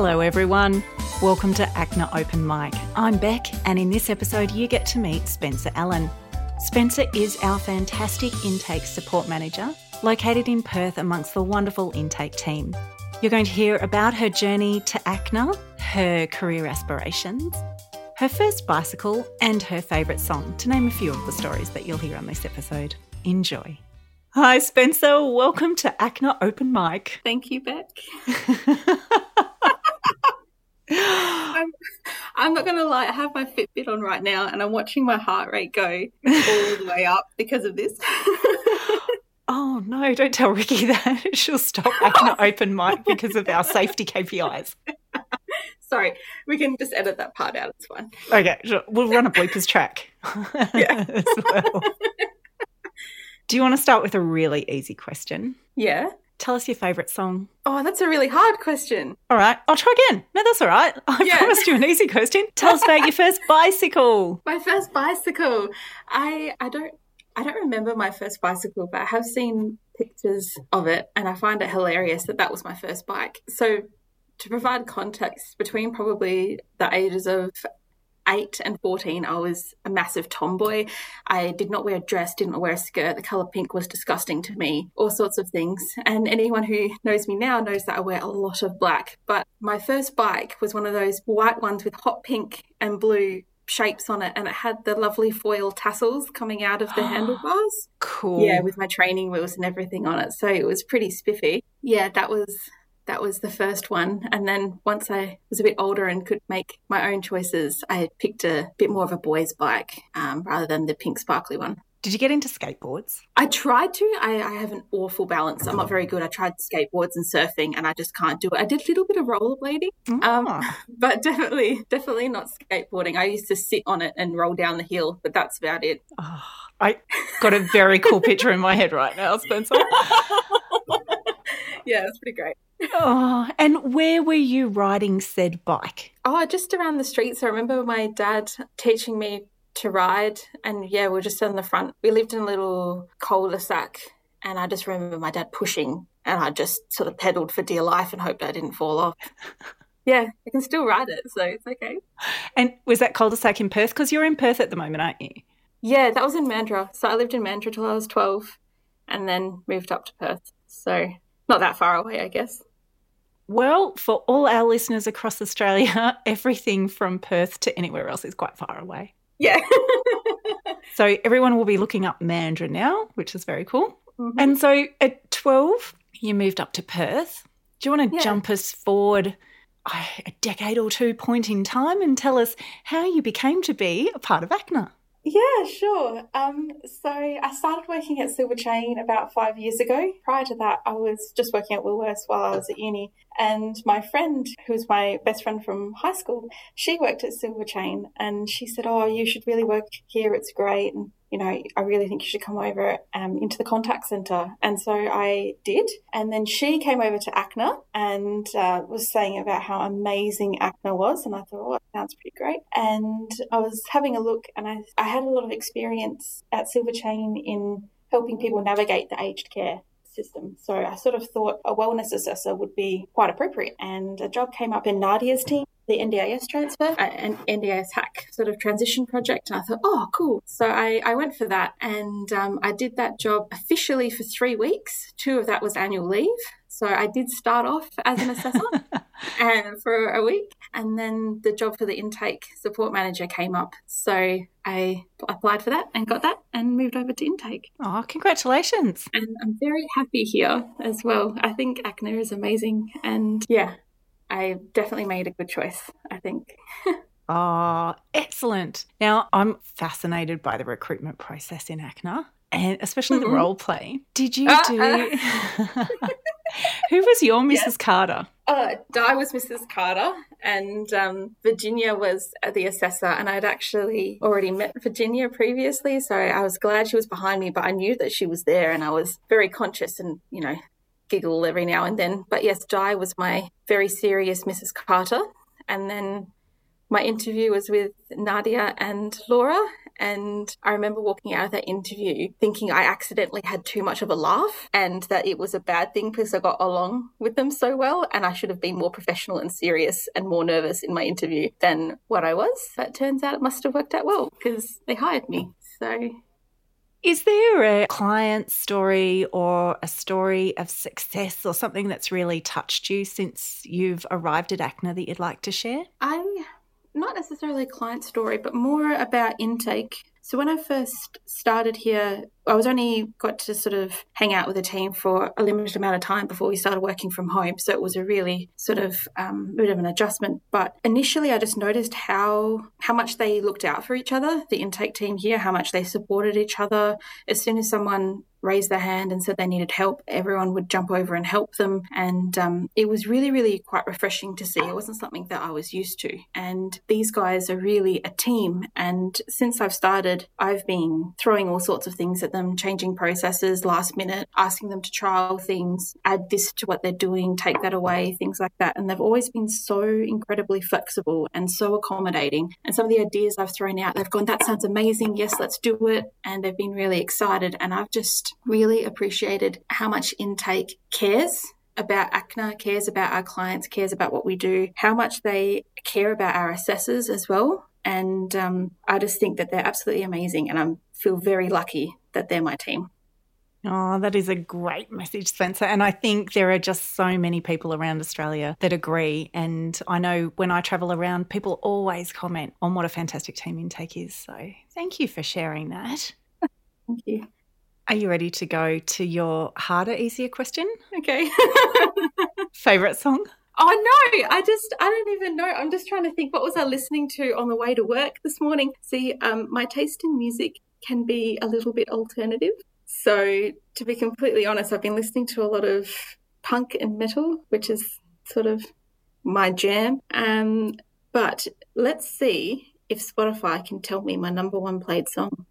Hello, everyone. Welcome to ACNA Open Mic. I'm Beck, and in this episode, you get to meet Spencer Allen. Spencer is our fantastic intake support manager, located in Perth amongst the wonderful intake team. You're going to hear about her journey to ACNA, her career aspirations, her first bicycle, and her favourite song, to name a few of the stories that you'll hear on this episode. Enjoy. Hi, Spencer. Welcome to ACNA Open Mic. Thank you, Beck. I'm, I'm not going to lie, I have my Fitbit on right now and I'm watching my heart rate go all the way up because of this. oh, no, don't tell Ricky that. She'll stop ACNA Open Mic because of our safety KPIs. Sorry, we can just edit that part out. It's fine. Okay, sure. we'll run a bloopers track Yeah. as well. Do you want to start with a really easy question? Yeah. Tell us your favourite song. Oh, that's a really hard question. All right, I'll try again. No, that's all right. I Yeah. promised you an easy question. Tell us about your first bicycle. My first bicycle. I I don't I don't remember my first bicycle, but I have seen pictures of it and I find it hilarious that that was my first bike. So to provide context between probably the ages of 8 and 14 I was a massive tomboy. I did not wear a dress, didn't wear a skirt. The color pink was disgusting to me. All sorts of things. And anyone who knows me now knows that I wear a lot of black. But my first bike was one of those white ones with hot pink and blue shapes on it and it had the lovely foil tassels coming out of the handlebars. Cool. Yeah, with my training wheels and everything on it. So it was pretty spiffy. Yeah, that was that was the first one. And then once I was a bit older and could make my own choices, I picked a bit more of a boy's bike um, rather than the pink sparkly one. Did you get into skateboards? I tried to. I, I have an awful balance. I'm not very good. I tried skateboards and surfing, and I just can't do it. I did a little bit of rollerblading, um, Ah. but definitely, definitely not skateboarding. I used to sit on it and roll down the hill, but that's about it. Oh, I got a very cool picture in my head right now, Spencer. yeah, it's pretty great. Oh, and where were you riding said bike? Oh, just around the streets. I remember my dad teaching me to ride, and yeah, we are just on the front. We lived in a little cul-de-sac, and I just remember my dad pushing, and I just sort of pedaled for dear life and hoped I didn't fall off. yeah, I can still ride it, so it's okay. And was that cul-de-sac in Perth? Because you're in Perth at the moment, aren't you? Yeah, that was in Mandurah. So I lived in Mandurah till I was 12 and then moved up to Perth. So not that far away, I guess. Well, for all our listeners across Australia, everything from Perth to anywhere else is quite far away. Yeah. So everyone will be looking up Mandurah now, which is very cool. Mhm. And so at 12, you moved up to Perth. Do you want to Yeah. jump us forward a decade or two point in time and tell us how you became to be a part of ACNA? Yeah, sure. Um, so I started working at Silver Chain about five years ago. Prior to that, I was just working at Woolworths while I was at uni. And my friend, who was my best friend from high school, she worked at Silver Chain and she said, Oh, you should really work here. It's great. And, you know, I really think you should come over um, into the contact center. And so I did. And then she came over to ACNA and uh, was saying about how amazing ACNA was. And I thought, oh, that sounds pretty great. And I was having a look and I, I had a lot of experience at Silver Chain in helping people navigate the aged care system. So I sort of thought a wellness assessor would be quite appropriate. And a job came up in Nadia's team, the NDIS transfer, uh, an NDIS hack sort of transition project. And I thought, oh, cool. So I, I went for that and um, I did that job officially for three weeks. Two of that was annual leave. So I did start off as an assessor and for a week. And then the job for the intake support manager came up. So I applied for that and got that and moved over to intake. Oh, congratulations. And I'm very happy here as well. I think ACNA is amazing. And yeah, I definitely made a good choice, I think. Oh, excellent. Now, I'm fascinated by the recruitment process in ACNA and especially the Mhm. role play. Did you Ah, do. Who was your Mrs. Yes. Carter? Uh, Di was Mrs. Carter, and um, Virginia was the assessor. And I'd actually already met Virginia previously, so I was glad she was behind me. But I knew that she was there, and I was very conscious and you know giggle every now and then. But yes, Di was my very serious Mrs. Carter, and then my interview was with Nadia and Laura, And I remember walking out of that interview thinking I accidentally had too much of a laugh and that it was a bad thing because I got along with them so well. And I should have been more professional and serious and more nervous in my interview than what I was. But turns out it must have worked out well because they hired me. So is there a client story or a story of success or something that's really touched you since you've arrived at ACNA that you'd like to share? I, not necessarily a client story, but more about intake. So when I first started here, I was only got to sort of hang out with the team for a limited amount of time before we started working from home. So it was a really sort of um, bit of an adjustment. But initially, I just noticed how how much they looked out for each other. The intake team here, how much they supported each other. As soon as someone raised their hand and said they needed help, everyone would jump over and help them. And um, it was really, really quite refreshing to see. It wasn't something that I was used to. And these guys are really a team. And since I've started, I've been throwing all sorts of things at them, changing processes last minute, asking them to trial things, add this to what they're doing, take that away, things like that. And they've always been so incredibly flexible and so accommodating. And some of the ideas I've thrown out, they've gone, that sounds amazing. Yes, let's do it. And they've been really excited. And I've just really appreciated how much intake cares about ACNA, cares about our clients, cares about what we do, how much they care about our assessors as well. And um, I just think that they're absolutely amazing. And I feel very lucky that they're my team. Oh, that is a great message, Spencer. And I think there are just so many people around Australia that agree. And I know when I travel around, people always comment on what a fantastic team intake is. So thank you for sharing that. Thank you. Are you ready to go to your harder, easier question? Okay. Favorite song? Oh no, I just I don't even know. I'm just trying to think what was I listening to on the way to work this morning. See, um, my taste in music can be a little bit alternative. So to be completely honest, I've been listening to a lot of punk and metal, which is sort of my jam. Um, but let's see if Spotify can tell me my number one played song.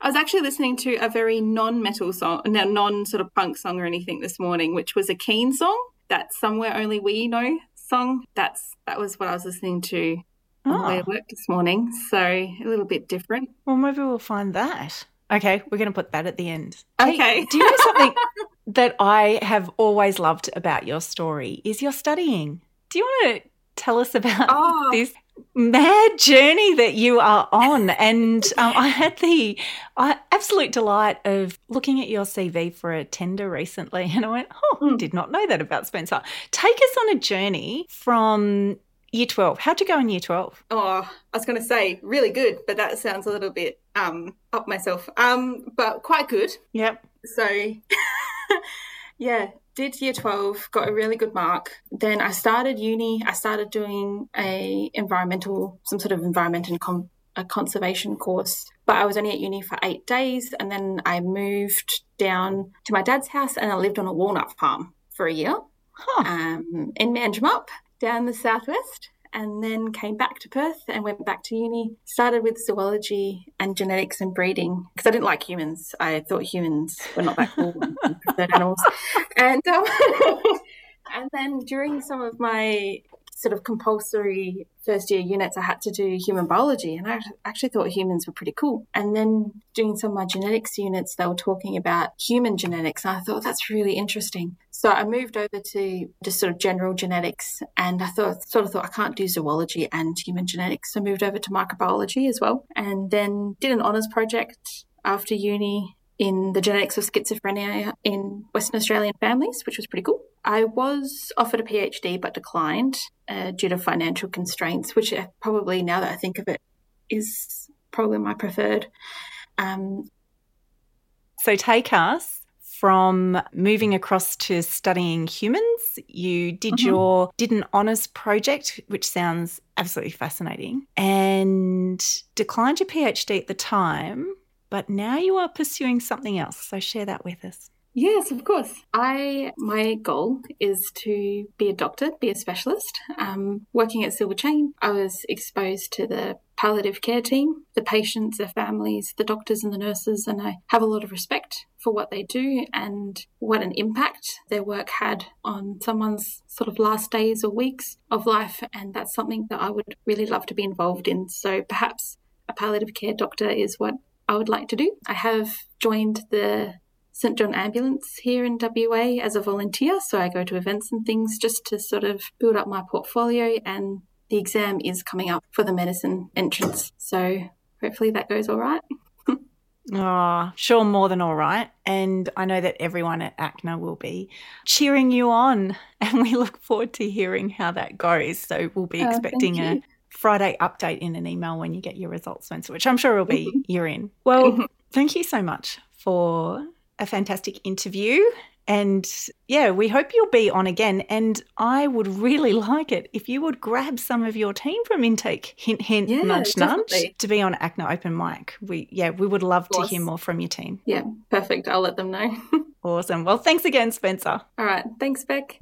I was actually listening to a very non-metal song, now non sort of punk song or anything this morning, which was a Keane song. That somewhere only we know song. That's that was what I was listening to on the way to ah. work this morning. So a little bit different. Well, maybe we'll find that. Okay, we're going to put that at the end. Okay. Hey, do you know something that I have always loved about your story is your studying. Do you want to tell us about oh. this mad journey that you are on. And um, I had the uh, absolute delight of looking at your CV for a tender recently. And I went, oh, mm. did not know that about Spencer. Take us on a journey from year 12. How'd you go in year 12? Oh, I was going to say really good, but that sounds a little bit um, up myself. Um, but quite good. Yep. So, yeah, did year 12 got a really good mark. Then i started uni. I started doing a environmental some sort of environment and com- a conservation course. But i was only at uni for eight days and then i moved down to my dad's house and i lived on a walnut farm for a year. Huh. um, in manjimup down the southwest and then came back to Perth and went back to uni. Started with zoology and genetics and breeding because I didn't like humans. I thought humans were not that cool preferred animals. And um, and then during some of my sort of compulsory first year units, I had to do human biology, and I actually thought humans were pretty cool. And then doing some of my genetics units, they were talking about human genetics, and I thought that's really interesting. So I moved over to just sort of general genetics, and I thought sort of thought I can't do zoology and human genetics, so I moved over to microbiology as well, and then did an honors project after uni in the genetics of schizophrenia in Western Australian families, which was pretty cool. I was offered a PhD but declined uh, due to financial constraints, which probably, now that I think of it, is probably my preferred. Um, so take us from moving across to studying humans. You did mm-hmm. your did an honors project, which sounds absolutely fascinating, and declined your PhD at the time but now you are pursuing something else. So share that with us. Yes, of course. I my goal is to be a doctor, be a specialist. Um, working at Silver Chain, I was exposed to the palliative care team, the patients, their families, the doctors and the nurses, and I have a lot of respect for what they do and what an impact their work had on someone's sort of last days or weeks of life. And that's something that I would really love to be involved in. So perhaps a palliative care doctor is what I would like to do. I have joined the St John Ambulance here in WA as a volunteer, so I go to events and things just to sort of build up my portfolio. And the exam is coming up for the medicine entrance, so hopefully that goes all right. Oh, sure, more than all right. And I know that everyone at ACNA will be cheering you on, and we look forward to hearing how that goes. So we'll be oh, expecting a Friday update in an email when you get your results, Spencer, which I'm sure will be mm-hmm. year in. Well, thank you so much for a fantastic interview. And yeah, we hope you'll be on again. And I would really like it if you would grab some of your team from intake, hint, hint, yeah, nudge, definitely. nudge, to be on ACNA Open Mic. We yeah, we would love to hear more from your team. Yeah, perfect. I'll let them know. awesome. Well, thanks again, Spencer. All right. Thanks, Beck.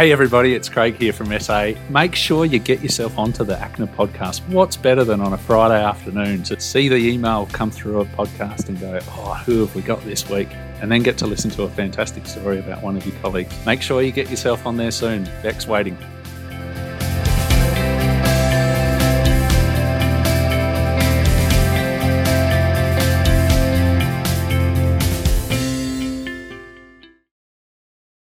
Hey, everybody, it's Craig here from SA. Make sure you get yourself onto the ACNA podcast. What's better than on a Friday afternoon to see the email come through a podcast and go, oh, who have we got this week? And then get to listen to a fantastic story about one of your colleagues. Make sure you get yourself on there soon. Beck's waiting.